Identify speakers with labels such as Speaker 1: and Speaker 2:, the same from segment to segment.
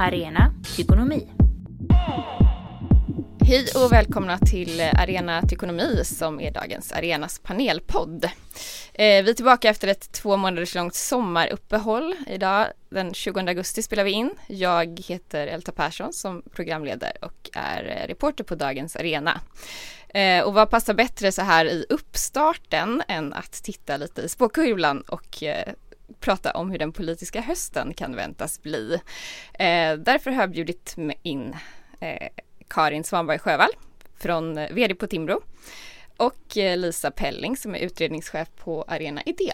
Speaker 1: Arena Tykonomi.
Speaker 2: Hej och välkomna till Arena Tykonomi som är dagens Arenas panelpodd. Eh, vi är tillbaka efter ett två månaders långt sommaruppehåll. Idag den 20 augusti spelar vi in. Jag heter Elta Persson som programledare och är reporter på Dagens Arena. Eh, och vad passar bättre så här i uppstarten än att titta lite i spåkulan och eh, prata om hur den politiska hösten kan väntas bli. Eh, därför har jag bjudit in eh, Karin Svanberg Sjövall från eh, VD på Timbro och eh, Lisa Pelling som är utredningschef på Arena Idé.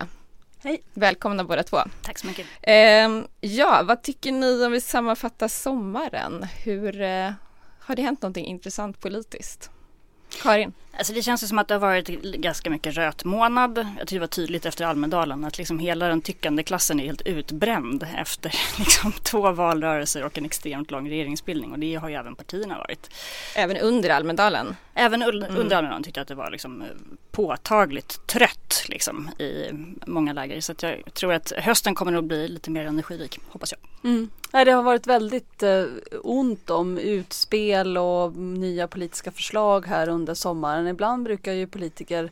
Speaker 3: Hej!
Speaker 2: Välkomna båda två.
Speaker 3: Tack så mycket.
Speaker 2: Eh, ja, vad tycker ni om vi sammanfattar sommaren? Hur eh, har det hänt någonting intressant politiskt? Karin?
Speaker 3: Alltså det känns som att det har varit ganska mycket röt månad. Jag tycker det var tydligt efter Almedalen att liksom hela den tyckande klassen är helt utbränd efter liksom två valrörelser och en extremt lång regeringsbildning och det har ju även partierna varit.
Speaker 2: Även under Almedalen?
Speaker 3: Även under mm. Almedalen tyckte jag att det var liksom påtagligt trött liksom i många läger. Så jag tror att hösten kommer nog bli lite mer energirik, hoppas jag.
Speaker 4: Mm. Det har varit väldigt eh, ont om utspel och nya politiska förslag här under sommaren men ibland brukar ju politiker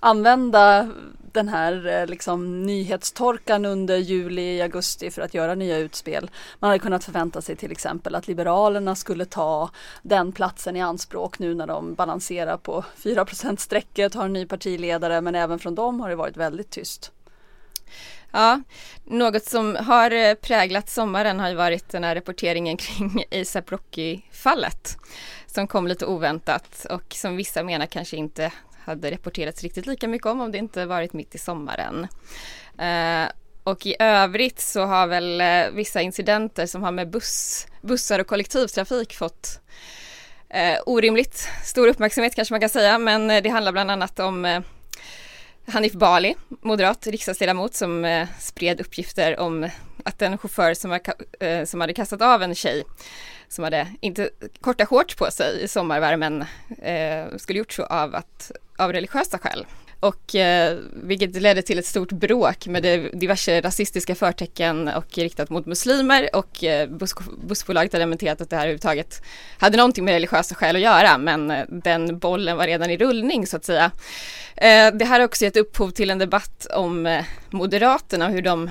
Speaker 4: använda den här eh, liksom, nyhetstorkan under juli, augusti för att göra nya utspel. Man hade kunnat förvänta sig till exempel att Liberalerna skulle ta den platsen i anspråk nu när de balanserar på 4% strecket, har en ny partiledare men även från dem har det varit väldigt tyst.
Speaker 2: Ja, något som har eh, präglat sommaren har ju varit den här rapporteringen kring ASAP Rocky-fallet som kom lite oväntat och som vissa menar kanske inte hade rapporterats riktigt lika mycket om om det inte varit mitt i sommaren. Eh, och i övrigt så har väl eh, vissa incidenter som har med buss, bussar och kollektivtrafik fått eh, orimligt stor uppmärksamhet kanske man kan säga men eh, det handlar bland annat om eh, Hanif Bali, moderat riksdagsledamot som eh, spred uppgifter om att en chaufför som, var, eh, som hade kastat av en tjej som hade inte korta shorts på sig i sommarvärmen eh, skulle gjort så av, att, av religiösa skäl. Och eh, vilket ledde till ett stort bråk med diverse rasistiska förtecken och riktat mot muslimer och eh, bus bussbolaget har dementerat att det här överhuvudtaget hade någonting med religiösa skäl att göra men eh, den bollen var redan i rullning så att säga. Eh, det här har också gett upphov till en debatt om eh, Moderaterna och hur de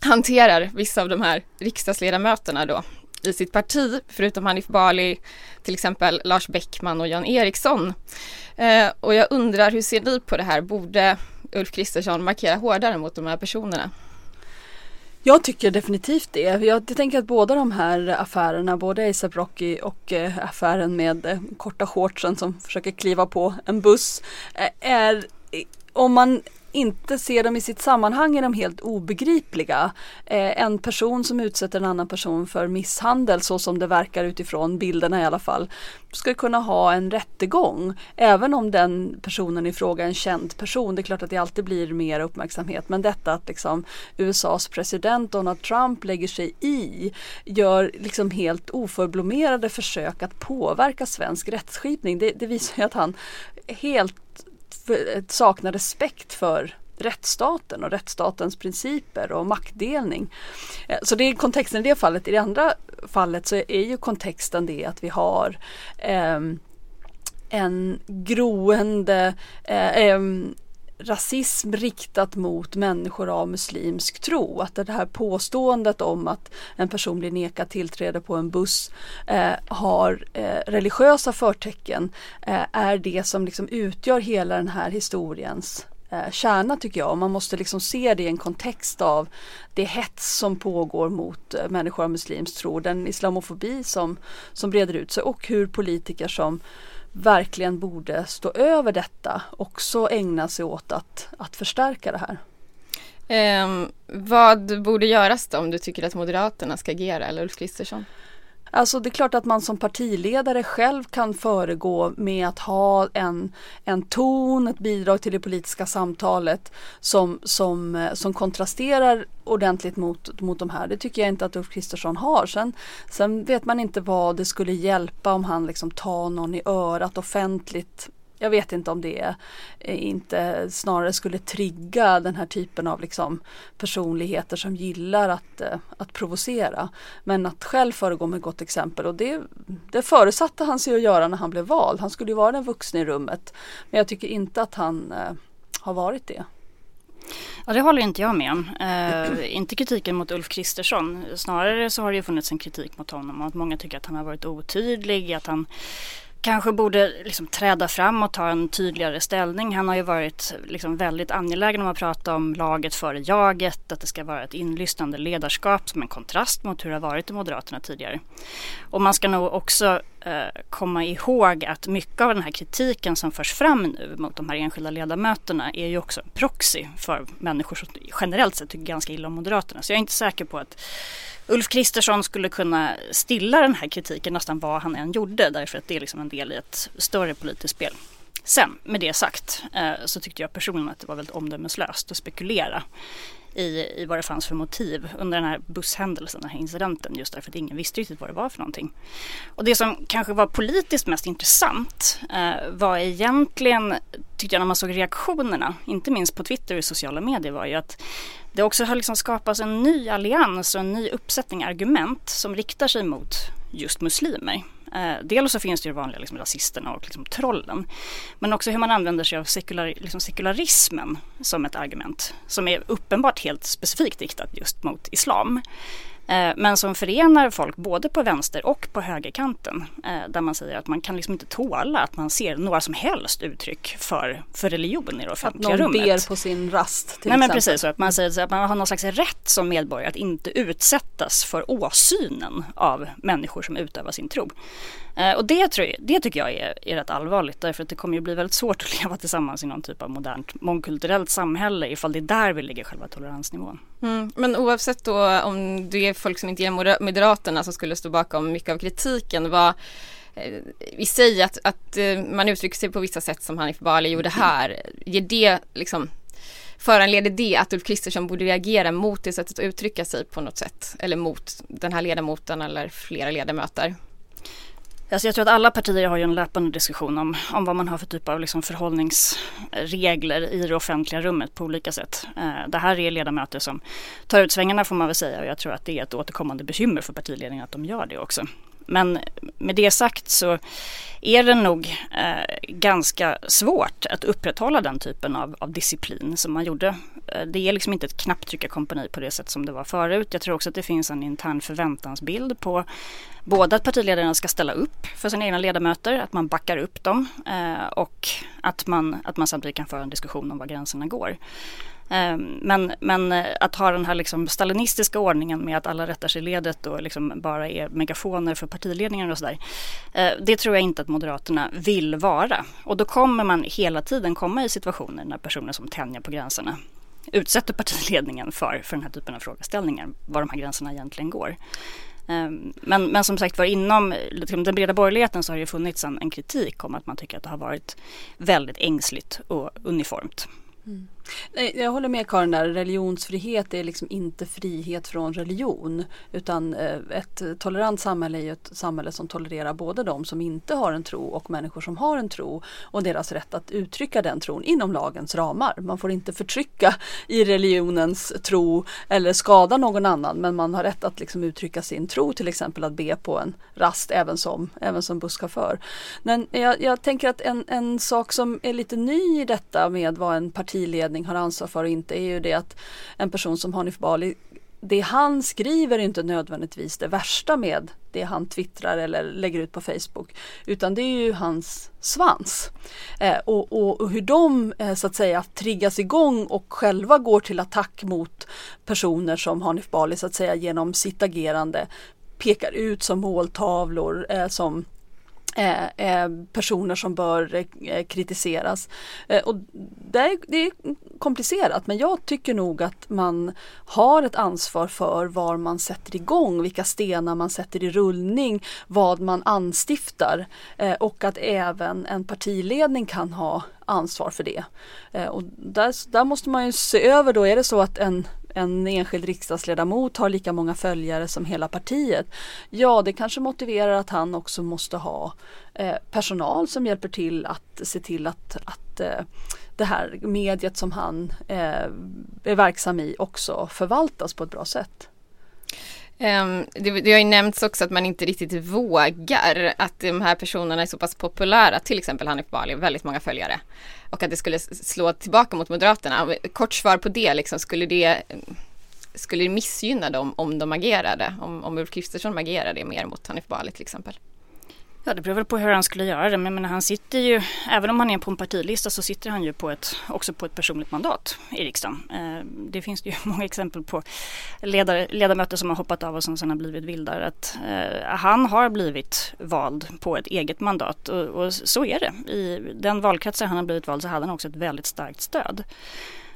Speaker 2: hanterar vissa av de här riksdagsledamöterna då i sitt parti, förutom Hanif Bali, till exempel Lars Bäckman och Jan Eriksson. Eh, och jag undrar, hur ser ni på det här? Borde Ulf Kristersson markera hårdare mot de här personerna?
Speaker 4: Jag tycker definitivt det. Jag tänker att båda de här affärerna, både ASAP Rocky och eh, affären med eh, korta shortsen som försöker kliva på en buss, eh, är om man inte ser dem i sitt sammanhang är de helt obegripliga. Eh, en person som utsätter en annan person för misshandel så som det verkar utifrån bilderna i alla fall ska kunna ha en rättegång även om den personen i fråga är en känd person. Det är klart att det alltid blir mer uppmärksamhet men detta att liksom USAs president Donald Trump lägger sig i gör liksom helt oförblommerade försök att påverka svensk rättsskipning. Det, det visar ju att han helt saknar respekt för rättsstaten och rättsstatens principer och maktdelning. Eh, så det är kontexten i det fallet. I det andra fallet så är ju kontexten det att vi har eh, en groende eh, ehm, rasism riktat mot människor av muslimsk tro. Att det här påståendet om att en person blir nekad tillträde på en buss eh, har eh, religiösa förtecken eh, är det som liksom utgör hela den här historiens eh, kärna tycker jag. Man måste liksom se det i en kontext av det hets som pågår mot eh, människor av muslimsk tro, den islamofobi som, som breder ut sig och hur politiker som verkligen borde stå över detta också ägna sig åt att, att förstärka det här.
Speaker 2: Eh, vad borde göras då om du tycker att Moderaterna ska agera eller Ulf Kristersson?
Speaker 4: Alltså det är klart att man som partiledare själv kan föregå med att ha en, en ton, ett bidrag till det politiska samtalet som, som, eh, som kontrasterar ordentligt mot, mot de här. Det tycker jag inte att Ulf Kristersson har. Sen, sen vet man inte vad det skulle hjälpa om han liksom tar någon i örat offentligt jag vet inte om det inte snarare skulle trigga den här typen av liksom personligheter som gillar att, eh, att provocera. Men att själv föregå med gott exempel och det, det förutsatte han sig att göra när han blev vald. Han skulle ju vara den vuxna i rummet. Men jag tycker inte att han eh, har varit det.
Speaker 3: Ja, det håller inte jag med om. Eh, inte kritiken mot Ulf Kristersson. Snarare så har det ju funnits en kritik mot honom och att många tycker att han har varit otydlig, att han kanske borde liksom träda fram och ta en tydligare ställning. Han har ju varit liksom väldigt angelägen om att prata om laget före jaget, att det ska vara ett inlyssnande ledarskap som en kontrast mot hur det har varit i Moderaterna tidigare. Och man ska nog också Eh, komma ihåg att mycket av den här kritiken som förs fram nu mot de här enskilda ledamöterna är ju också en proxy för människor som generellt sett tycker ganska illa om Moderaterna. Så jag är inte säker på att Ulf Kristersson skulle kunna stilla den här kritiken nästan vad han än gjorde därför att det är liksom en del i ett större politiskt spel. Sen med det sagt eh, så tyckte jag personligen att det var väldigt omdömeslöst att spekulera i, i vad det fanns för motiv under den här busshändelsen, den här incidenten, just därför att ingen visste riktigt vad det var för någonting. Och det som kanske var politiskt mest intressant eh, var egentligen, tyckte jag när man såg reaktionerna, inte minst på Twitter och sociala medier, var ju att det också har liksom skapats en ny allians och en ny uppsättning argument som riktar sig mot just muslimer. Eh, dels så finns det ju vanliga liksom, rasisterna och liksom, trollen. Men också hur man använder sig av sekular, liksom, sekularismen som ett argument. Som är uppenbart helt specifikt riktat just mot islam. Eh, men som förenar folk både på vänster och på högerkanten. Eh, där man säger att man kan liksom inte tåla att man ser några som helst uttryck för, för religion i det offentliga rummet.
Speaker 4: Att någon ber på sin rast till
Speaker 3: Nej
Speaker 4: exempel.
Speaker 3: men precis, att man säger att man har någon slags rätt som medborgare att inte utsättas för åsynen av människor som utövar sin tro. Eh, och det, tror jag, det tycker jag är, är rätt allvarligt därför att det kommer ju bli väldigt svårt att leva tillsammans i någon typ av modernt mångkulturellt samhälle ifall det är där vi ligger själva toleransnivån.
Speaker 2: Mm, men oavsett då om det är folk som inte är Moderaterna som skulle stå bakom mycket av kritiken, vad eh, vi säger att, att eh, man uttrycker sig på vissa sätt som Hanif Bali gjorde här. Ger det liksom Föranleder det att Ulf Kristersson borde reagera mot det sättet att uttrycka sig på något sätt? Eller mot den här ledamoten eller flera ledamöter?
Speaker 3: Alltså jag tror att alla partier har ju en löpande diskussion om, om vad man har för typ av liksom förhållningsregler i det offentliga rummet på olika sätt. Eh, det här är ledamöter som tar ut svängarna får man väl säga och jag tror att det är ett återkommande bekymmer för partiledningen att de gör det också. Men med det sagt så är det nog eh, ganska svårt att upprätthålla den typen av, av disciplin som man gjorde. Eh, det är liksom inte ett knapptryckarkompani på det sätt som det var förut. Jag tror också att det finns en intern förväntansbild på både att partiledarna ska ställa upp för sina egna ledamöter, att man backar upp dem eh, och att man, att man samtidigt kan föra en diskussion om var gränserna går. Ehm, men, men eh, att ha den här liksom stalinistiska ordningen med att alla rättar sig i ledet och liksom bara är megafoner för partiledningen och sådär. Eh, det tror jag inte att Moderaterna vill vara. Och då kommer man hela tiden komma i situationer när personer som tänjer på gränserna utsätter partiledningen för, för den här typen av frågeställningar, var de här gränserna egentligen går. Ehm, men, men som sagt var inom liksom, den breda borgerligheten så har det funnits en, en kritik om att man tycker att det har varit väldigt ängsligt och uniformt.
Speaker 4: Mm. Nej, jag håller med Karin där, religionsfrihet är liksom inte frihet från religion. Utan eh, ett tolerant samhälle är ett samhälle som tolererar både de som inte har en tro och människor som har en tro. Och deras rätt att uttrycka den tron inom lagens ramar. Man får inte förtrycka i religionens tro eller skada någon annan. Men man har rätt att liksom uttrycka sin tro, till exempel att be på en rast även som, även som busschaufför. Men jag, jag tänker att en, en sak som är lite ny i detta med vad en partiledare ledning har ansvar för och inte är ju det att en person som Hanif Bali det han skriver är inte nödvändigtvis det värsta med det han twittrar eller lägger ut på Facebook. Utan det är ju hans svans. Eh, och, och, och, hur de eh, så att säga triggas igång och själva går till attack mot personer som Hanif Bali så att säga genom sitt agerande pekar ut som måltavlor, eh, som Eh, eh, personer som bör eh, kritiseras. Och det är, det är komplicerat men jag tycker nog att man har ett ansvar för var man sätter igång, vilka stenar man sätter i rullning, vad man anstiftar och att även en partiledning kan ha ansvar för det. och där, där måste man ju se över då, är det så att en en enskild riksdagsledamot har lika många följare som hela partiet. Ja, det kanske motiverar att han också måste ha eh, personal som hjälper till att se till att, att eh, det här mediet som han eh, är verksam i också förvaltas på ett bra sätt.
Speaker 2: Um, det, det har ju nämnts också att man inte riktigt vågar att de här personerna är så pass populära, till exempel Hanif Bali, väldigt många följare. Och att det skulle slå tillbaka mot Moderaterna. Kort svar på det, liksom, skulle det skulle det missgynna dem om de agerade? Om, om Ulf Kristersson agerade mer mot Hanif Bali till exempel?
Speaker 3: Ja, det beror väl på hur han skulle göra det. Men, men han sitter ju, även om han är på en partilista så sitter han ju på ett, också på ett personligt mandat i riksdagen. Eh, det finns ju många exempel på ledare, ledamöter som har hoppat av och som sedan har blivit vildare. Att, eh, han har blivit vald på ett eget mandat och, och, så är det. I den valkrets där han har blivit vald så hade han också ett väldigt starkt stöd.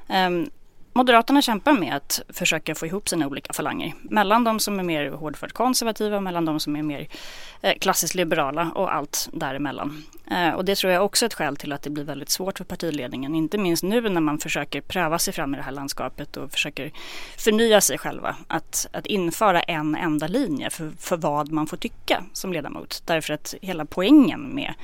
Speaker 3: Eh, Moderaterna kämpar med att försöka få ihop sina olika falanger. Mellan de som är mer hårdfört konservativa och mellan de som är mer eh, klassiskt liberala och allt däremellan. Eh, och det tror jag också är ett skäl till att det blir väldigt svårt för partiledningen. Inte minst nu när man försöker pröva sig fram i det här landskapet och försöker förnya sig själva. Att, att införa en enda linje för, för vad man får tycka som ledamot. Därför att hela poängen med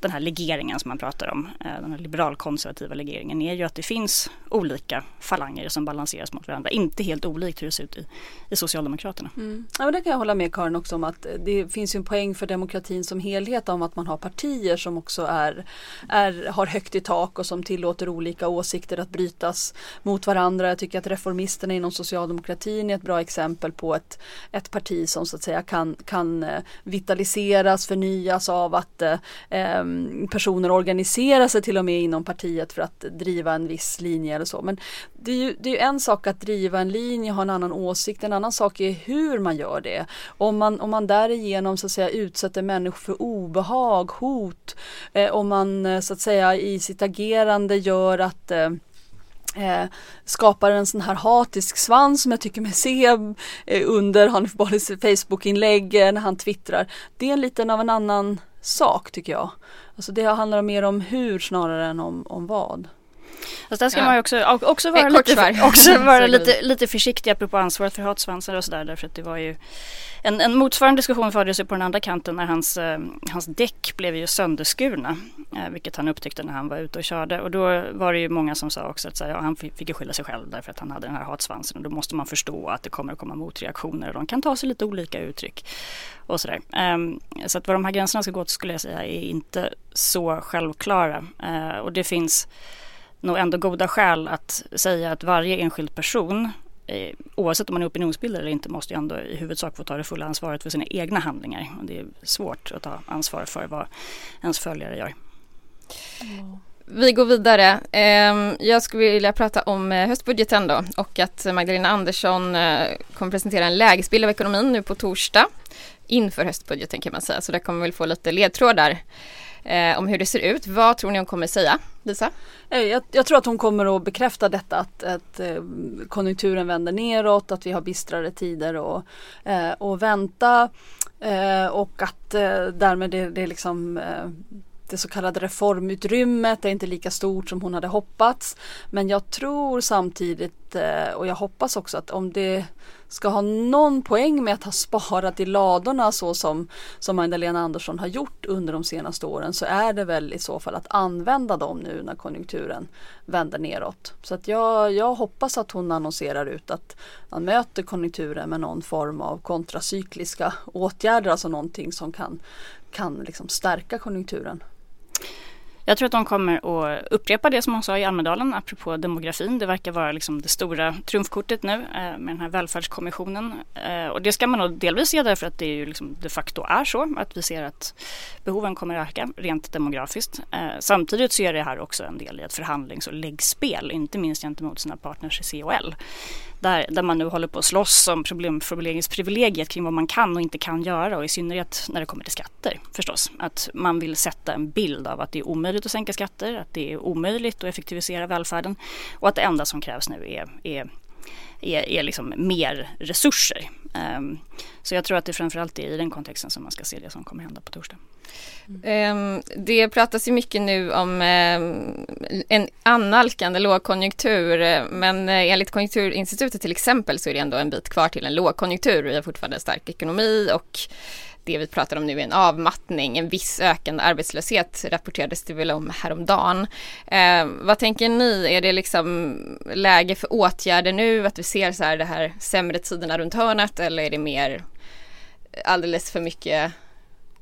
Speaker 3: den här legeringen som man pratar om, eh, den här liberalkonservativa legeringen, är ju att det finns olika falanger som balanseras mot varandra. Inte helt olikt hur det ser ut i, i Socialdemokraterna.
Speaker 4: Mm. Ja, men det kan jag hålla med Karin också om att det finns ju en poäng för demokratin som helhet om att man har partier som också är, är, har högt i tak och som tillåter olika åsikter att brytas mot varandra. Jag tycker att reformisterna inom socialdemokratin är ett bra exempel på ett, ett parti som så att säga kan, kan eh, vitaliseras, förnyas av att eh, eh Ehm, personer organiserar sig till och med inom partiet för att driva en viss linje eller så. Men det är ju, det är en sak att driva en linje, ha en annan åsikt, en annan sak är hur man gör det. Om man, om man därigenom så att säga utsätter människor för obehag, hot, eh, om man eh, så att säga i sitt agerande gör att eh, Eh, skapar en sån här hatisk svans som jag tycker mig se eh, under Hanif Balis Facebookinlägg eh, när han twittrar. Det är en liten av en annan sak tycker jag. Alltså det handlar mer om hur snarare än om, om vad.
Speaker 3: Alltså där ska ja. man ju också, också vara, lite, också vara lite, lite försiktig apropå ansvaret för hatsvansar och sådär. Därför att det var ju en, en motsvarande diskussion fördes ju på den andra kanten när hans, eh, hans däck blev ju sönderskurna. Eh, vilket han upptäckte när han var ute och körde. Och då var det ju många som sa också att så här, ja, han fick ju skylla sig själv därför att han hade den här hatsvansen. Och då måste man förstå att det kommer att komma motreaktioner och de kan ta sig lite olika uttryck. Och sådär. Ehm, så att vad de här gränserna ska gå till skulle jag säga är inte så självklara. Eh, och det finns nog ändå goda skäl att säga att varje enskild person eh, oavsett om man är opinionsbildare eller inte måste ju ändå i huvudsak få ta det fulla ansvaret för sina egna handlingar. Och det är svårt att ta ansvar för vad ens följare gör.
Speaker 2: Vi går vidare. Ehm, jag skulle vilja prata om eh, höstbudgeten då och att Magdalena Andersson eh, kommer presentera en lägesbild av ekonomin nu på torsdag inför höstbudgeten kan man säga. Så där kommer vi få lite ledtrådar eh, om hur det ser ut. Vad tror ni hon kommer säga? Lisa?
Speaker 4: Eh, jag, jag, tror att hon kommer att bekräfta detta att, att eh, konjunkturen vänder neråt, att vi har bistrare tider och, eh, och vänta eh, och att eh, därmed det, det liksom eh, det så kallade reformutrymmet är inte lika stort som hon hade hoppats. Men jag tror samtidigt eh, och jag hoppas också att om det ska ha någon poäng med att ha sparat i ladorna så som, som Magdalena Andersson har gjort under de senaste åren så är det väl i så fall att använda dem nu när konjunkturen vänder neråt. Så att jag, jag hoppas att hon annonserar ut att man möter konjunkturen med någon form av kontracykliska åtgärder, alltså någonting som kan, kan liksom stärka konjunkturen.
Speaker 3: Jag tror att de kommer att upprepa det som hon sa i Almedalen apropå demografin. Det verkar vara liksom det stora trumfkortet nu eh, med den här välfärdskommissionen. Eh, och det ska man nog delvis se därför att det ju liksom de facto är så att vi ser att behoven kommer att öka rent demografiskt. Eh, samtidigt så är det här också en del i ett förhandlings och läggspel, inte minst gentemot sina partners i COL där, där man nu håller på att slåss om problemformuleringsprivilegiet kring vad man kan och inte kan göra och i synnerhet när det kommer till skatter förstås. Att man vill sätta en bild av att det är omöjligt att sänka skatter, att det är omöjligt att effektivisera välfärden och att det enda som krävs nu är, är är, är liksom mer resurser. Um, så jag tror att det framförallt är i den kontexten som man ska se det som kommer hända på torsdag.
Speaker 2: Mm. Det pratas ju mycket nu om um, en annalkande lågkonjunktur men eh, enligt Konjunkturinstitutet till exempel så är det ändå en bit kvar till en lågkonjunktur. Vi har fortfarande stark ekonomi och det vi pratar om nu är en avmattning, en viss ökande arbetslöshet rapporterades det väl om häromdagen. Eh, vad tänker ni, är det liksom läge för åtgärder nu, att vi ser så här det här sämre tiderna runt hörnet eller är det mer alldeles för mycket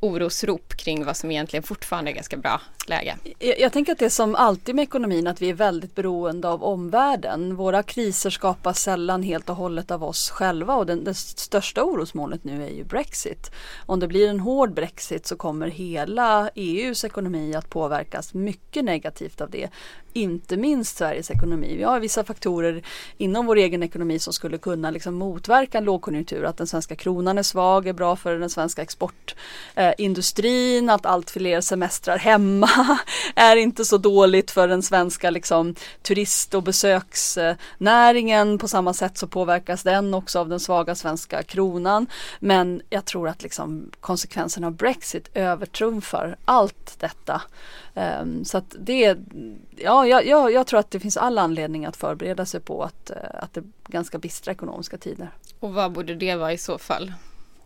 Speaker 2: orosrop kring vad som egentligen fortfarande är ganska bra läge.
Speaker 4: Jag, jag, tänker att det är som alltid med ekonomin att vi är väldigt beroende av omvärlden. Våra kriser skapas sällan helt och hållet av oss själva och den, det största orosmolnet nu är ju Brexit. Om det blir en hård Brexit så kommer hela EUs ekonomi att påverkas mycket negativt av det inte minst Sveriges ekonomi. Vi har vissa faktorer inom vår egen ekonomi som skulle kunna liksom motverka en lågkonjunktur. Att den svenska kronan är svag är bra för den svenska export Eh, industrin, att allt fler semestrar hemma är inte så dåligt för den svenska liksom, turist och besöksnäringen. På samma sätt så påverkas den också av den svaga svenska kronan. Men jag tror att liksom, konsekvenserna av Brexit övertrumfar allt detta. Eh, så att det, ja, jag, jag, jag, tror att det finns all anledning att förbereda sig på att, eh, att det är ganska bistra ekonomiska tider.
Speaker 2: Och vad borde det vara i så fall?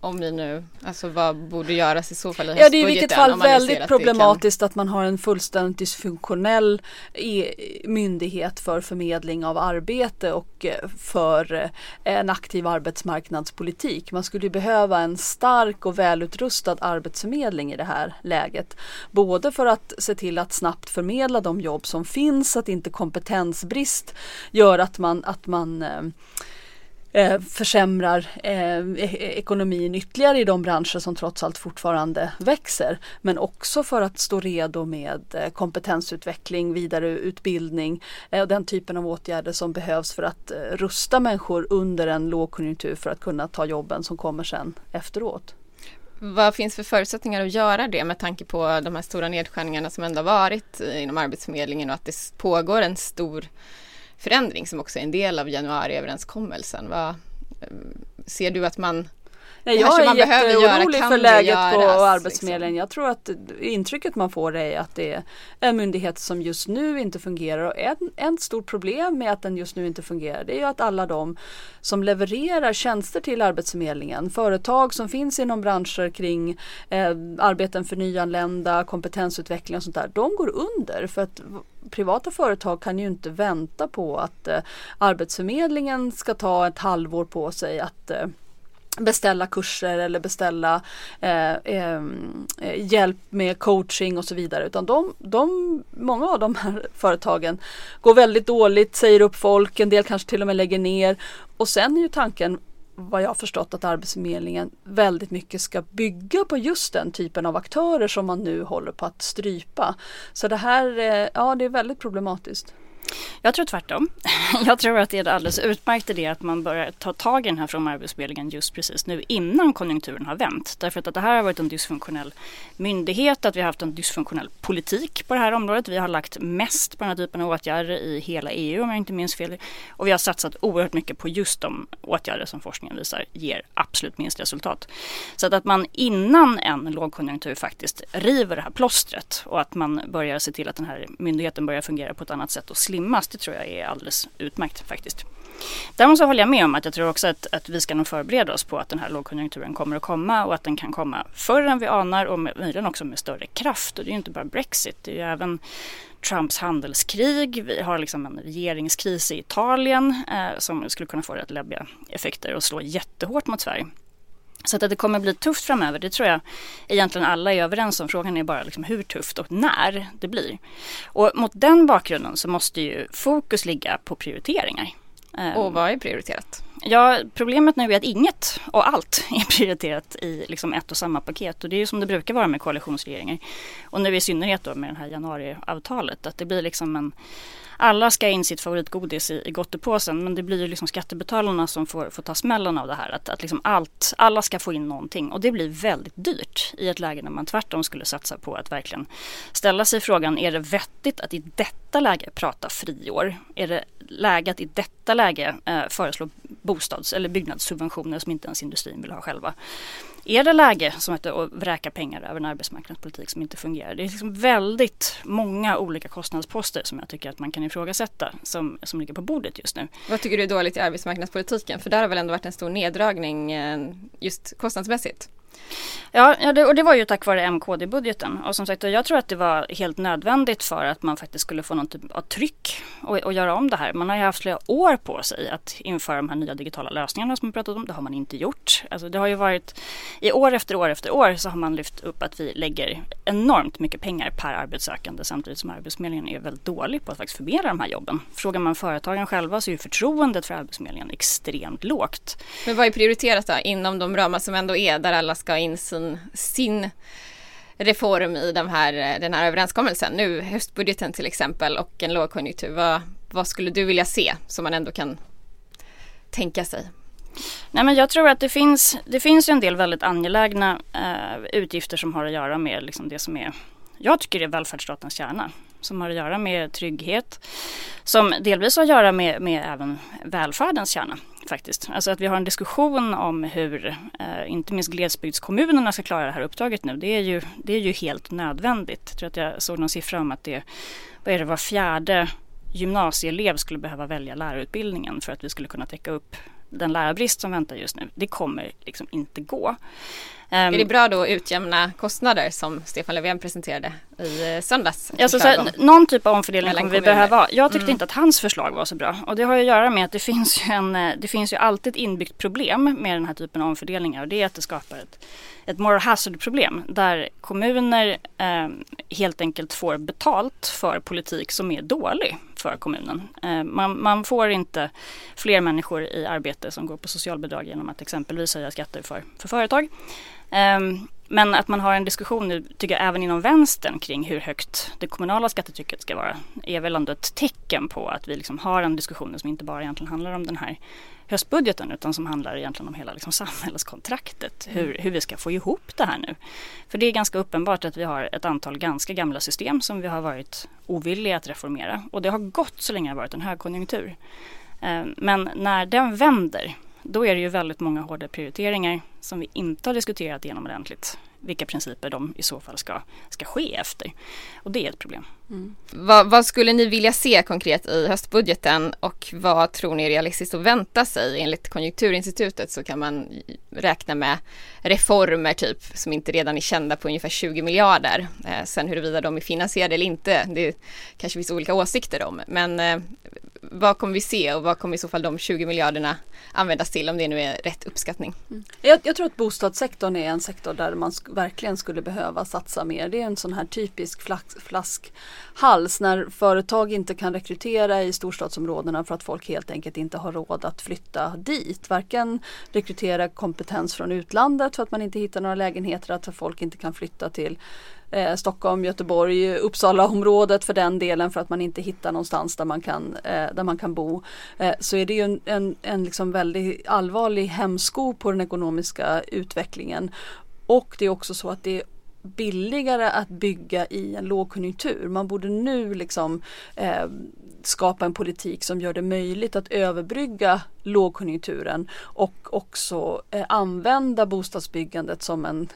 Speaker 2: Om vi nu, alltså vad borde göras i så fall i
Speaker 4: Ja det är i vilket fall väldigt problematiskt kan... att man har en fullständigt dysfunktionell e myndighet för förmedling av arbete och eh, för eh, en aktiv arbetsmarknadspolitik. Man skulle behöva en stark och välutrustad arbetsförmedling i det här läget. Både för att se till att snabbt förmedla de jobb som finns, att inte kompetensbrist gör att man, att man eh, försämrar eh, e-, ekonomin ytterligare i de branscher som trots allt fortfarande växer. Men också för att stå redo med eh, kompetensutveckling, vidareutbildning eh, och den typen av åtgärder som behövs för att eh, rusta människor under en lågkonjunktur för att kunna ta jobben som kommer sen efteråt.
Speaker 2: Vad finns för förutsättningar att göra det med tanke på de här stora nedskärningarna som ändå varit eh, inom Arbetsförmedlingen och att det pågår en stor förändring som också är en del av januariöverenskommelsen. Vad, eh, ser du att man
Speaker 4: Nej, jag är jätteorolig för läget göras, på liksom? Arbetsförmedlingen. Liksom. Jag tror att intrycket man får är att det är en myndighet som just nu inte fungerar. Och ett, ett stort problem med att den just nu inte fungerar det är ju att alla de som levererar tjänster till Arbetsförmedlingen, företag som finns inom branscher kring eh, arbeten för nyanlända, kompetensutveckling och sånt där, de går under. För att privata företag kan ju inte vänta på att eh, Arbetsförmedlingen ska ta ett halvår på sig att eh, beställa kurser eller beställa eh, ehm, eh, hjälp med coaching och så vidare. Utan de, de, många av de här företagen går väldigt dåligt, säger upp folk, en del kanske till och med lägger ner. Och sen är ju tanken vad jag har förstått att Arbetsförmedlingen väldigt mycket ska bygga på just den typen av aktörer som man nu håller på att strypa. Så det här, eh, ja det är väldigt problematiskt.
Speaker 3: Jag tror tvärtom. Jag tror att det är alldeles utmärkt idé att man börjar ta tag i den här från Arbetsförmedlingen just precis nu innan konjunkturen har vänt. Därför att det här har varit en dysfunktionell myndighet, att vi har haft en dysfunktionell politik på det här området. Vi har lagt mest på den här typen av åtgärder i hela EU om jag inte minns fel. Och vi har satsat oerhört mycket på just de åtgärder som forskningen visar ger absolut minst resultat. Så att, att man innan en lågkonjunktur faktiskt river det här plåstret och att man börjar se till att den här myndigheten börjar fungera på ett annat sätt och slimmas, det tror jag är alldeles utmärkt faktiskt. Däremot så håller jag med om att jag tror också att, att vi ska nog förbereda oss på att den här lågkonjunkturen kommer att komma och att den kan komma förr än vi anar och möjligen också med större kraft. Och det är ju inte bara Brexit, det är ju även Trumps handelskrig. Vi har liksom en regeringskris i Italien eh, som skulle kunna få rätt läbbiga effekter och slå jättehårt mot Sverige. Så att det kommer bli tufft framöver, det tror jag egentligen alla är överens om. Frågan är bara liksom hur tufft och när det blir. Och mot den bakgrunden så måste ju fokus ligga på prioriteringar.
Speaker 2: Och vad är prioriterat?
Speaker 3: Ja, problemet nu är att inget och allt är prioriterat i liksom ett och samma paket. Och det är ju som det brukar vara med koalitionsregeringar. Och nu i synnerhet då med det här januariavtalet. Att det blir liksom en alla ska in sitt favoritgodis i, i gottepåsen men det blir ju liksom skattebetalarna som får, får ta smällen av det här. Att, att liksom allt, alla ska få in någonting och det blir väldigt dyrt i ett läge när man tvärtom skulle satsa på att verkligen ställa sig frågan, är det vettigt att i detta läge prata friår? Är det läge att i detta läge eh, föreslå bostads eller byggnadssubventioner som inte ens industrin vill ha själva. Är det läge som att vräka pengar över en arbetsmarknadspolitik som inte fungerar? Det är liksom väldigt många olika kostnadsposter som jag tycker att man kan ifrågasätta som, som ligger på bordet just nu.
Speaker 2: Vad tycker du är dåligt i arbetsmarknadspolitiken? För där har väl ändå varit en stor neddragning eh, just kostnadsmässigt?
Speaker 3: Ja, ja det, och det var ju tack vare MKD-budgeten. Och som sagt, jag tror att det var helt nödvändigt för att man faktiskt skulle få någon typ av tryck och, och göra om det här. Man har ju haft flera år på sig att införa de här nya digitala lösningarna som vi pratat om. Det har man inte gjort. Alltså det har ju varit, i år efter år efter år så har man lyft upp att vi lägger enormt mycket pengar per arbetssökande samtidigt som Arbetsförmedlingen är väldigt dålig på att faktiskt förmedla de här jobben. Frågar man företagen själva så är ju förtroendet för Arbetsförmedlingen extremt lågt.
Speaker 2: Men vad är prioriterat då inom de ramar som ändå är där alla ska ha in sin, sin reform i den här, eh, den här överenskommelsen. Nu höstbudgeten till exempel och en lågkonjunktur. Vad, vad skulle du vilja se som man ändå kan tänka sig?
Speaker 3: Nej, men jag tror att det finns, det finns en del väldigt angelägna eh, utgifter som har att göra med liksom det som är, jag tycker är välfärdsstatens kärna som har att göra med trygghet. Som delvis har att göra med, med även välfärdens kärna faktiskt. Alltså att vi har en diskussion om hur eh, inte minst glesbygdskommunerna ska klara det här uppdraget nu. Det är ju, det är ju helt nödvändigt. Jag tror att jag såg någon siffra om att det vad är det, var fjärde gymnasieelev skulle behöva välja lärarutbildningen för att vi skulle kunna täcka upp den lärarbrist som väntar just nu. Det kommer liksom inte gå.
Speaker 2: Är det ehm, bra då att utjämna kostnader som Stefan Löfven presenterade i eh, söndags?
Speaker 3: Alltså, så här, någon typ av omfördelning kommer vi behöva. Jag tyckte mm. inte att hans förslag var så bra och det har att göra med att det finns ju, en, eh, det finns ju alltid ett inbyggt problem med den här typen av omfördelningar och det är att det skapar ett, ett moral hazard problem där kommuner eh, helt enkelt får betalt för politik som är dålig för kommunen. Eh, man, man, får inte fler människor i arbete som går på socialbidrag genom att exempelvis höja skatter för, för företag. Um, men att man har en diskussion nu, tycker jag, även inom vänstern kring hur högt det kommunala skattetrycket ska vara är väl ändå ett tecken på att vi liksom har en diskussion som inte bara egentligen handlar om den här höstbudgeten utan som handlar egentligen om hela liksom samhällskontraktet. Hur, mm. hur vi ska få ihop det här nu. För det är ganska uppenbart att vi har ett antal ganska gamla system som vi har varit ovilliga att reformera. Och det har gått så länge det har varit en högkonjunktur. Ehm, men när den vänder då är det ju väldigt många hårda prioriteringar som vi inte har diskuterat igenom ordentligt. Vilka principer de i så fall ska, ska ske efter. Och det är ett problem.
Speaker 2: Mm. Vad, vad, skulle ni vilja se konkret i höstbudgeten och vad tror ni är realistiskt att vänta sig? Enligt Konjunkturinstitutet så kan man räkna med reformer typ som inte redan är kända på ungefär 20 miljarder. Eh, sen huruvida de är finansierade eller inte, det kanske finns olika åsikter om. Men eh, vad kommer vi se och vad kommer i så fall de 20 miljarderna användas till om det nu är rätt uppskattning?
Speaker 4: Mm. Jag, jag, tror att bostadssektorn är en sektor där man sk verkligen skulle behöva satsa mer. Det är en sån här typisk flask, flaskhals när företag inte kan rekrytera i storstadsområdena för att folk helt enkelt inte har råd att flytta dit. Varken rekrytera kompetens från utlandet för att man inte hittar några lägenheter, att folk inte kan flytta till eh, Stockholm, Göteborg, Uppsala-området för den delen för att man inte hittar någonstans där man kan, eh, där man kan bo. Eh, så är det ju en, en, en liksom väldigt allvarlig hämsko på den ekonomiska utvecklingen. Och det är också så att det är billigare att bygga i en lågkonjunktur. Man borde nu liksom eh, skapa en politik som gör det möjligt att överbrygga lågkonjunkturen och också eh, använda bostadsbyggandet som en,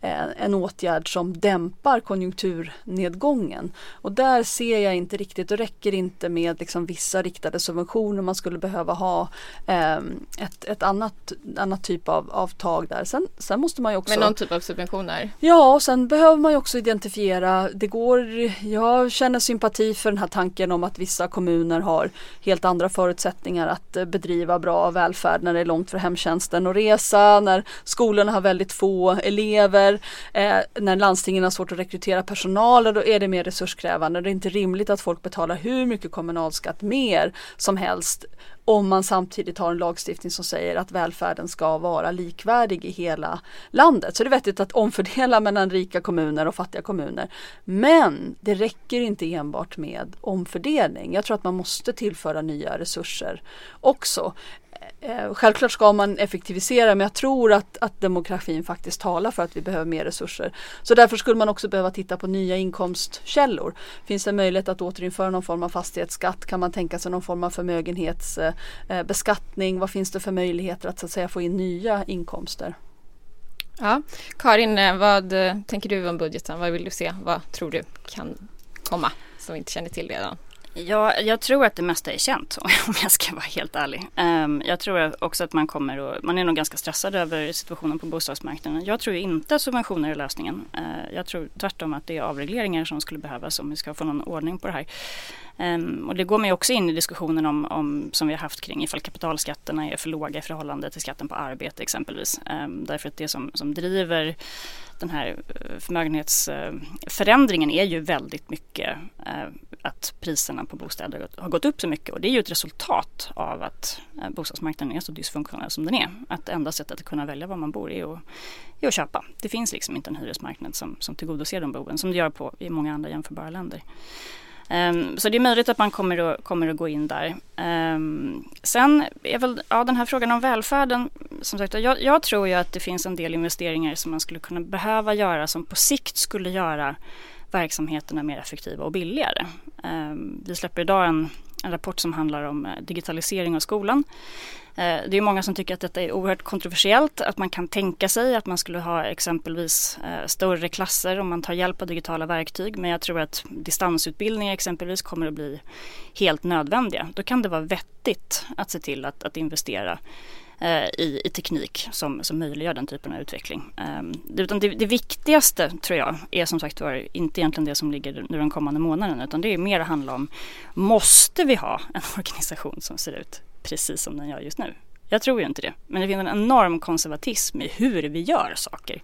Speaker 4: eh, en åtgärd som dämpar konjunkturnedgången. Och där ser jag inte riktigt, det räcker inte med liksom vissa riktade subventioner, man skulle behöva ha eh, ett, ett annat, annat typ av, av tag där. Sen, sen måste man ju också...
Speaker 2: Med någon typ av subventioner?
Speaker 4: Ja, och sen behöver man ju också identifiera, det går, jag känner sympati för den här tanken om att vissa kommuner har helt andra förutsättningar att eh, bedriva bra välfärd när det är långt för hemtjänsten att resa, när skolorna har väldigt få elever, eh, när landstingen har svårt att rekrytera personal, då är det mer resurskrävande. Det är inte rimligt att folk betalar hur mycket kommunalskatt mer som helst om man samtidigt har en lagstiftning som säger att välfärden ska vara likvärdig i hela landet. Så det är vettigt att omfördela mellan rika kommuner och fattiga kommuner. Men det räcker inte enbart med omfördelning. Jag tror att man måste tillföra nya resurser också. Eh, självklart ska man effektivisera men jag tror att, att demografin faktiskt talar för att vi behöver mer resurser. Så därför skulle man också behöva titta på nya inkomstkällor. Finns det möjlighet att återinföra någon form av fastighetsskatt? Kan man tänka sig någon form av förmögenhetsbeskattning? Vad finns det för möjligheter att, så att säga, få in nya inkomster?
Speaker 2: Ja, Karin, eh, vad eh, tänker du om budgeten? Vad vill du se? Vad tror du kan komma som vi inte känner till redan?
Speaker 3: Ja, jag tror att det mesta är känt om jag ska vara helt ärlig. Um, jag tror också att man kommer och man är nog ganska stressad över situationen på bostadsmarknaden. Jag tror inte att subventioner är lösningen. Uh, jag tror tvärtom att det är avregleringar som skulle behövas om vi ska få någon ordning på det här. Um, och det går mig också in i diskussionen om, om, som vi har haft kring ifall kapitalskatterna är för låga i förhållande till skatten på arbete exempelvis. Um, därför att det som, som driver den här eh, förmögenhetsförändringen är ju väldigt mycket eh, att priserna på bostäder har gått upp så mycket och det är ju ett resultat av att eh, bostadsmarknaden är så dysfunktionell som den är. Att enda sättet att kunna välja var man bor är att, är att köpa. Det finns liksom inte en hyresmarknad som, som tillgodoser de behoven som det gör på, i många andra jämförbara länder. Um, så det är möjligt att man kommer att, kommer att gå in där. Um, sen är väl ja, den här frågan om välfärden. Som sagt, jag, jag, tror ju att det finns en del investeringar som man skulle kunna behöva göra som på sikt skulle göra verksamheterna mer effektiva och billigare. Um, vi släpper idag en, en rapport som handlar om eh, digitalisering av skolan. Eh, det är många som tycker att detta är oerhört kontroversiellt, att man kan tänka sig att man skulle ha exempelvis eh, större klasser om man tar hjälp av digitala verktyg. Men jag tror att distansutbildningar exempelvis kommer att bli helt nödvändiga. Då kan det vara vettigt att se till att, att investera eh, i, i, teknik som, som möjliggör den typen av utveckling. Um, det, det, viktigaste tror jag är som sagt var inte egentligen det som ligger nu den kommande månaden utan det är mer att handla om måste vi ha en organisation som ser ut precis som den gör just nu. Jag tror ju inte det. Men det finns en enorm konservatism i hur vi gör saker.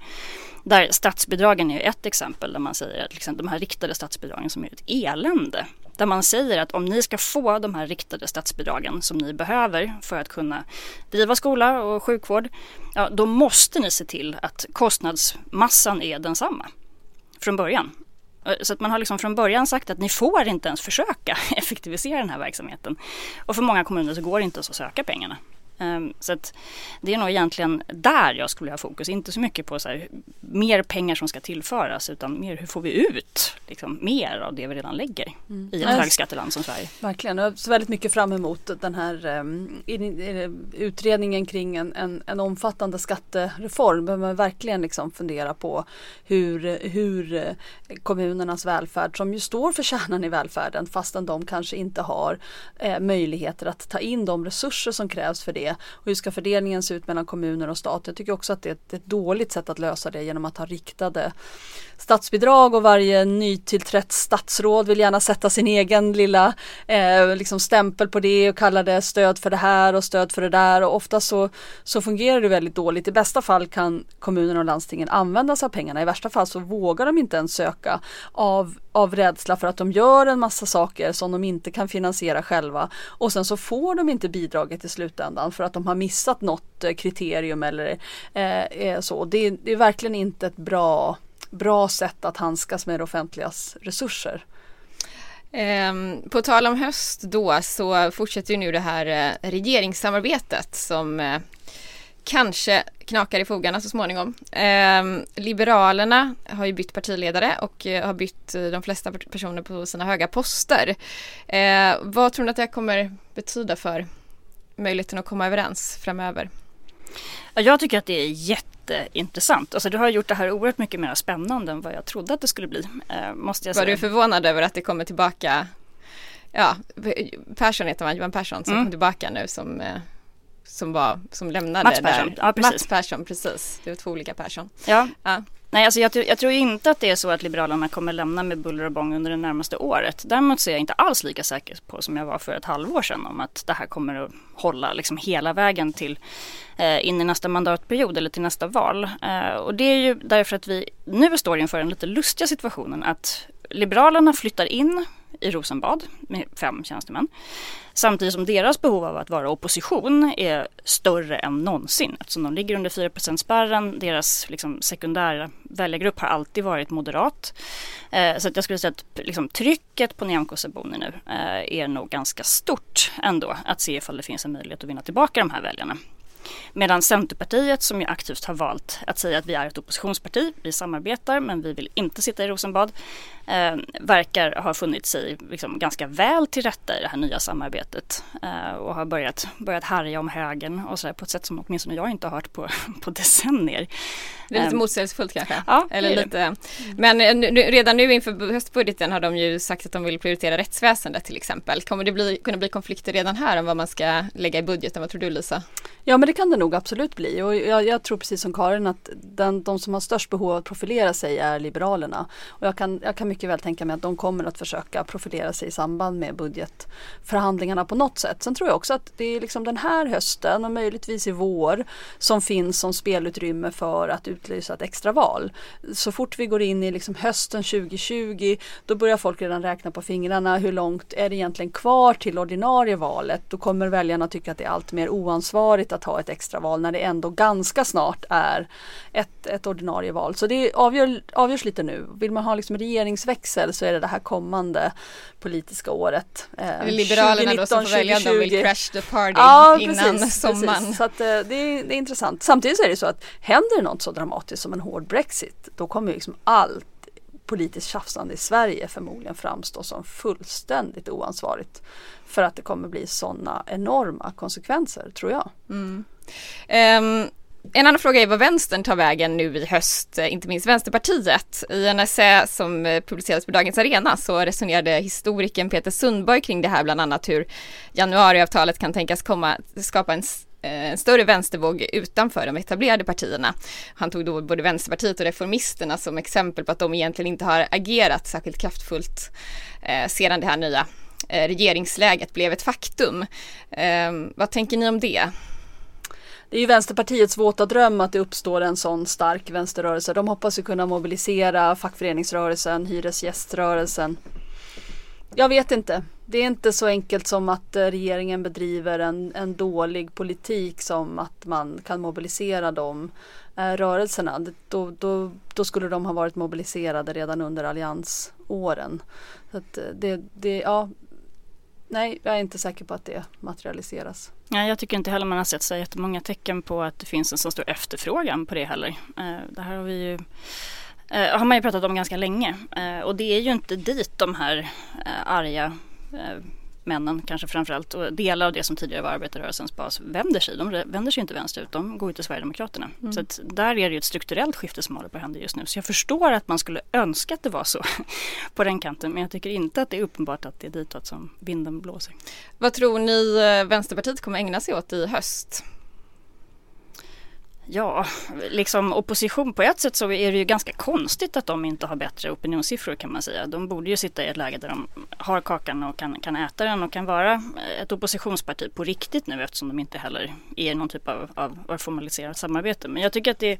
Speaker 3: Där statsbidragen är ett exempel där man säger att liksom, de här riktade statsbidragen som är ett elände. Där man säger att om ni ska få de här riktade statsbidragen som ni behöver för att kunna driva skola och sjukvård. Ja, då måste ni se till att kostnadsmassan är densamma från början. Eh, så att man har liksom från början sagt att ni får inte ens försöka effektivisera den här verksamheten. Och för många kommuner så går det inte ens att söka pengarna. Ehm, så det är nog egentligen där jag skulle ha fokus, inte så mycket på så här, mer pengar som ska tillföras utan mer hur får vi ut liksom, mer av det vi redan lägger mm. i ett högskatteland som Sverige.
Speaker 4: Verkligen, jag ser väldigt mycket fram emot den här um, utredningen kring en, en, en omfattande skattereform. Behöver man verkligen liksom fundera på hur, hur eh, kommunernas välfärd, som ju står för kärnan i välfärden fastän de kanske inte har eh, möjligheter att ta in de resurser som krävs för det och hur ska fördelningen se ut mellan kommuner och stat? Jag tycker också att det är ett, ett dåligt sätt att lösa det genom att ha riktade statsbidrag och varje nytillträtt statsråd vill gärna sätta sin egen lilla eh, liksom stämpel på det och kalla det stöd för det här och stöd för det där och ofta så, så fungerar det väldigt dåligt. I bästa fall kan kommunerna och landstingen använda sig av pengarna. I värsta fall så vågar de inte ens söka av, av rädsla för att de gör en massa saker som de inte kan finansiera själva och sen så får de inte bidraget i slutändan för att de har missat något eh, kriterium eller eh, eh så. Det, det är verkligen inte ett bra bra sätt att handskas med det offentligas resurser.
Speaker 2: Ehm, på tal om höst då så fortsätter ju nu det här eh, regeringssamarbetet som kanske knakar i fogarna så småningom. Ehm, Liberalerna har ju bytt partiledare och har bytt de flesta personer på sina höga poster. vad tror ni att det kommer betyda för möjligheten att komma överens framöver?
Speaker 3: Jag tycker att det är jätte jätteintressant. Alltså du har gjort det här oerhört mycket mer spännande än vad jag trodde att det skulle bli. Eh, måste jag
Speaker 2: Var
Speaker 3: säga.
Speaker 2: du förvånad över att det kommer tillbaka? Ja, Persson heter man, Johan Persson som mm. kom tillbaka nu som eh, som var, som lämnade
Speaker 3: Mats Persson.
Speaker 2: där.
Speaker 3: Ja, precis.
Speaker 2: Mats Persson, precis. Det var två olika Persson.
Speaker 3: Ja. ja. Nej, alltså jag, jag, tror inte att det är så att Liberalerna kommer lämna med buller och bång under det närmaste året. Däremot så är jag inte alls lika säker på som jag var för ett halvår sedan om att det här kommer att hålla liksom hela vägen till eh, in i nästa mandatperiod eller till nästa val. Eh, och det är ju därför att vi nu står inför den lite lustiga situationen att Liberalerna flyttar in i Rosenbad med fem tjänstemän. Samtidigt som deras behov av att vara opposition är större än någonsin eftersom de ligger under 4 spärren. Deras liksom, sekundära väljargrupp har alltid varit moderat. Eh, så att jag skulle säga att liksom, trycket på Nyamko Sabuni nu eh, är nog ganska stort ändå att se ifall det finns en möjlighet att vinna tillbaka de här väljarna. Medan Centerpartiet som ju aktivt har valt att säga att vi är ett oppositionsparti, vi samarbetar men vi vill inte sitta i Rosenbad, eh, verkar ha funnit sig liksom ganska väl till rätta i det här nya samarbetet eh, och har börjat, börjat härja om högen och sådär på ett sätt som åtminstone jag inte har hört på, på decennier.
Speaker 2: Det är lite ehm, motsägelsefullt kanske?
Speaker 3: Ja,
Speaker 2: Eller lite. Men eh, redan nu inför höstbudgeten har de ju sagt att de vill prioritera rättsväsendet till exempel. Kommer det bli, kunna bli konflikter redan här om vad man ska lägga i budgeten? Vad tror du Lisa?
Speaker 4: Ja men det kan det nog absolut bli och jag, jag tror precis som Karin att den, de som har störst behov av att profilera sig är Liberalerna. Och jag kan, jag kan mycket väl tänka mig att de kommer att försöka profilera sig i samband med budgetförhandlingarna på något sätt. Sen tror jag också att det är liksom den här hösten och möjligtvis i vår som finns som spelutrymme för att utlysa ett extra val. Så fort vi går in i liksom hösten 2020 då börjar folk redan räkna på fingrarna. Hur långt är det egentligen kvar till ordinarie valet? Då kommer väljarna tycka att det är allt mer oansvarigt att ha ett extraval när det ändå ganska snart är ett, ett ordinarie val. Så det avgör, avgörs lite nu. Vill man ha liksom regeringsväxel så är det det här kommande politiska året.
Speaker 2: Eh, Liberalerna 2019, då som får välja, de vill crash the party
Speaker 4: ja,
Speaker 2: innan precis, sommaren.
Speaker 4: Precis. Så att, eh, det, är, det är intressant. Samtidigt är det så att händer det något så dramatiskt som en hård Brexit då kommer liksom allt politiskt tjafsande i Sverige förmodligen framstå som fullständigt oansvarigt. För att det kommer bli sådana enorma konsekvenser tror jag.
Speaker 2: Mm. Um, en annan fråga är vad vänstern tar vägen nu i höst, eh, inte minst Vänsterpartiet. I en essä som eh, publicerades på Dagens Arena så resonerade historikern Peter Sundborg kring det här, bland annat hur januariavtalet kan tänkas komma skapa en eh, en större vänstervåg utanför de etablerade partierna. Han tog då både Vänsterpartiet och Reformisterna som exempel på att de egentligen inte har agerat särskilt kraftfullt eh, sedan det här nya eh, regeringsläget blev ett faktum. Eh, vad tänker ni om det?
Speaker 4: Det är ju Vänsterpartiets våta dröm att det uppstår en sån stark vänsterrörelse. De hoppas ju kunna mobilisera fackföreningsrörelsen, hyresgäströrelsen. Jag vet inte. Det är inte så enkelt som att eh, regeringen bedriver en, en dålig politik som att man kan mobilisera de eh, rörelserna. Då, då, då, skulle de ha varit mobiliserade redan under alliansåren. Så att eh, det, det, ja, nej, jag är inte säker på att det materialiseras.
Speaker 3: Ja, jag tycker inte heller man har sett så jättemånga tecken på att det finns en så stor efterfrågan på det heller. Eh, det här har vi ju eh, har man ju pratat om ganska länge eh, och det är ju inte dit de här arga männen kanske framförallt och delar av det som tidigare var arbetarrörelsens bas vänder sig. De vänder sig inte vänsterut, de går ut till Sverigedemokraterna. Mm. Så att där är det ju ett strukturellt skifte som håller på att hända just nu. Så jag förstår att man skulle önska att det var så på den kanten men jag tycker inte att det är uppenbart att det är ditåt som vinden blåser.
Speaker 2: Vad tror ni eh, Vänsterpartiet kommer ägna sig åt i höst?
Speaker 3: Ja, liksom opposition på ett sätt så är det ju ganska konstigt att de inte har bättre opinionssiffror kan man säga. De borde ju sitta i ett läge där de har kakan och kan, kan äta den och kan vara ett oppositionsparti på riktigt nu eftersom de inte heller är någon typ av, av, formaliserat samarbete. Men jag tycker att det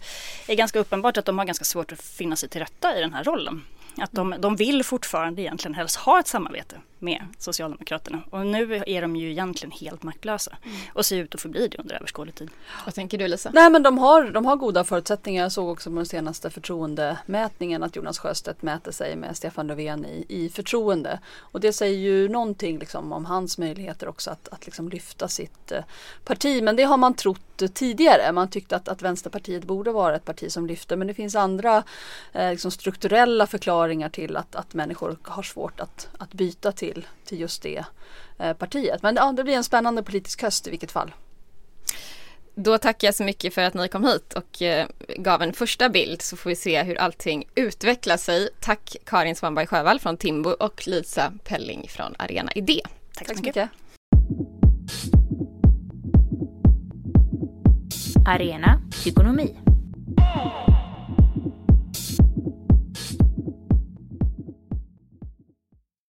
Speaker 3: är ganska uppenbart att de har ganska svårt att finna sig till rätta i den här rollen. Att de, de vill fortfarande egentligen helst ha ett samarbete med Socialdemokraterna. Och nu är de ju egentligen helt maktlösa mm. och ser ut att förbli det under överskådlig tid.
Speaker 2: Vad tänker du Lisa?
Speaker 4: Nej men de har, de har goda förutsättningar. Jag såg också på den senaste förtroendemätningen att Jonas Sjöstedt mäter sig med Stefan Löfven i, i förtroende. Och det säger ju någonting liksom om hans möjligheter också att, att liksom lyfta sitt eh, parti. Men det har man trott tidigare. Man tyckte att, att Vänsterpartiet borde vara ett parti som lyfter men det finns andra eh, liksom strukturella förklaringar till att, att människor har svårt att, att byta till till, till just det eh, partiet. Men ja, det blir en spännande politisk höst i vilket fall.
Speaker 2: Då tackar jag så mycket för att ni kom hit och eh, gav en första bild så får vi se hur allting utvecklar sig. Tack Karin Svanberg Sjövall från Timbo och Lisa Pelling från Arena Idé.
Speaker 4: Tack, Tack så mycket. mycket.
Speaker 1: Arena Ekonomi